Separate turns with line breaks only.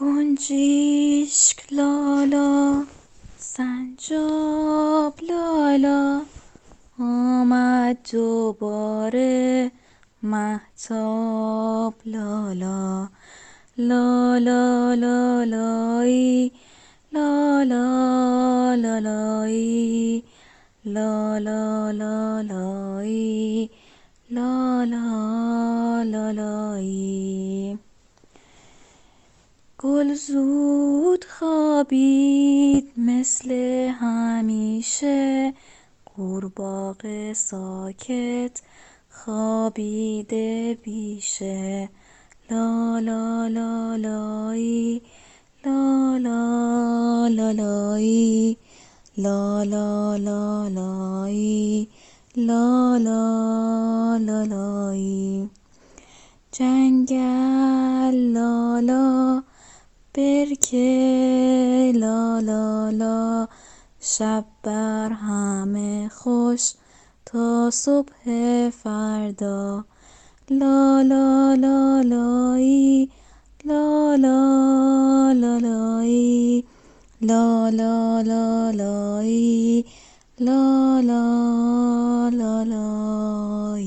گنجیشک لالا سنجاب لالا. آمد دوباره مهتاب لالا. لالا لالایی لالا لالایی لالا لالایی لالا لالایی گل زود خوابید مثل همیشه. قورباغه ساکت خوابیده بیشه. لالا لالایی لالا لالایی لالا لالایی لالا لالایی جنگل لالا برکه لا لا لا شب بر همه خوش تا صبح فردا لا لا لا لایی لا لا لا لایی لا لا لا لایی لا لا لا لایی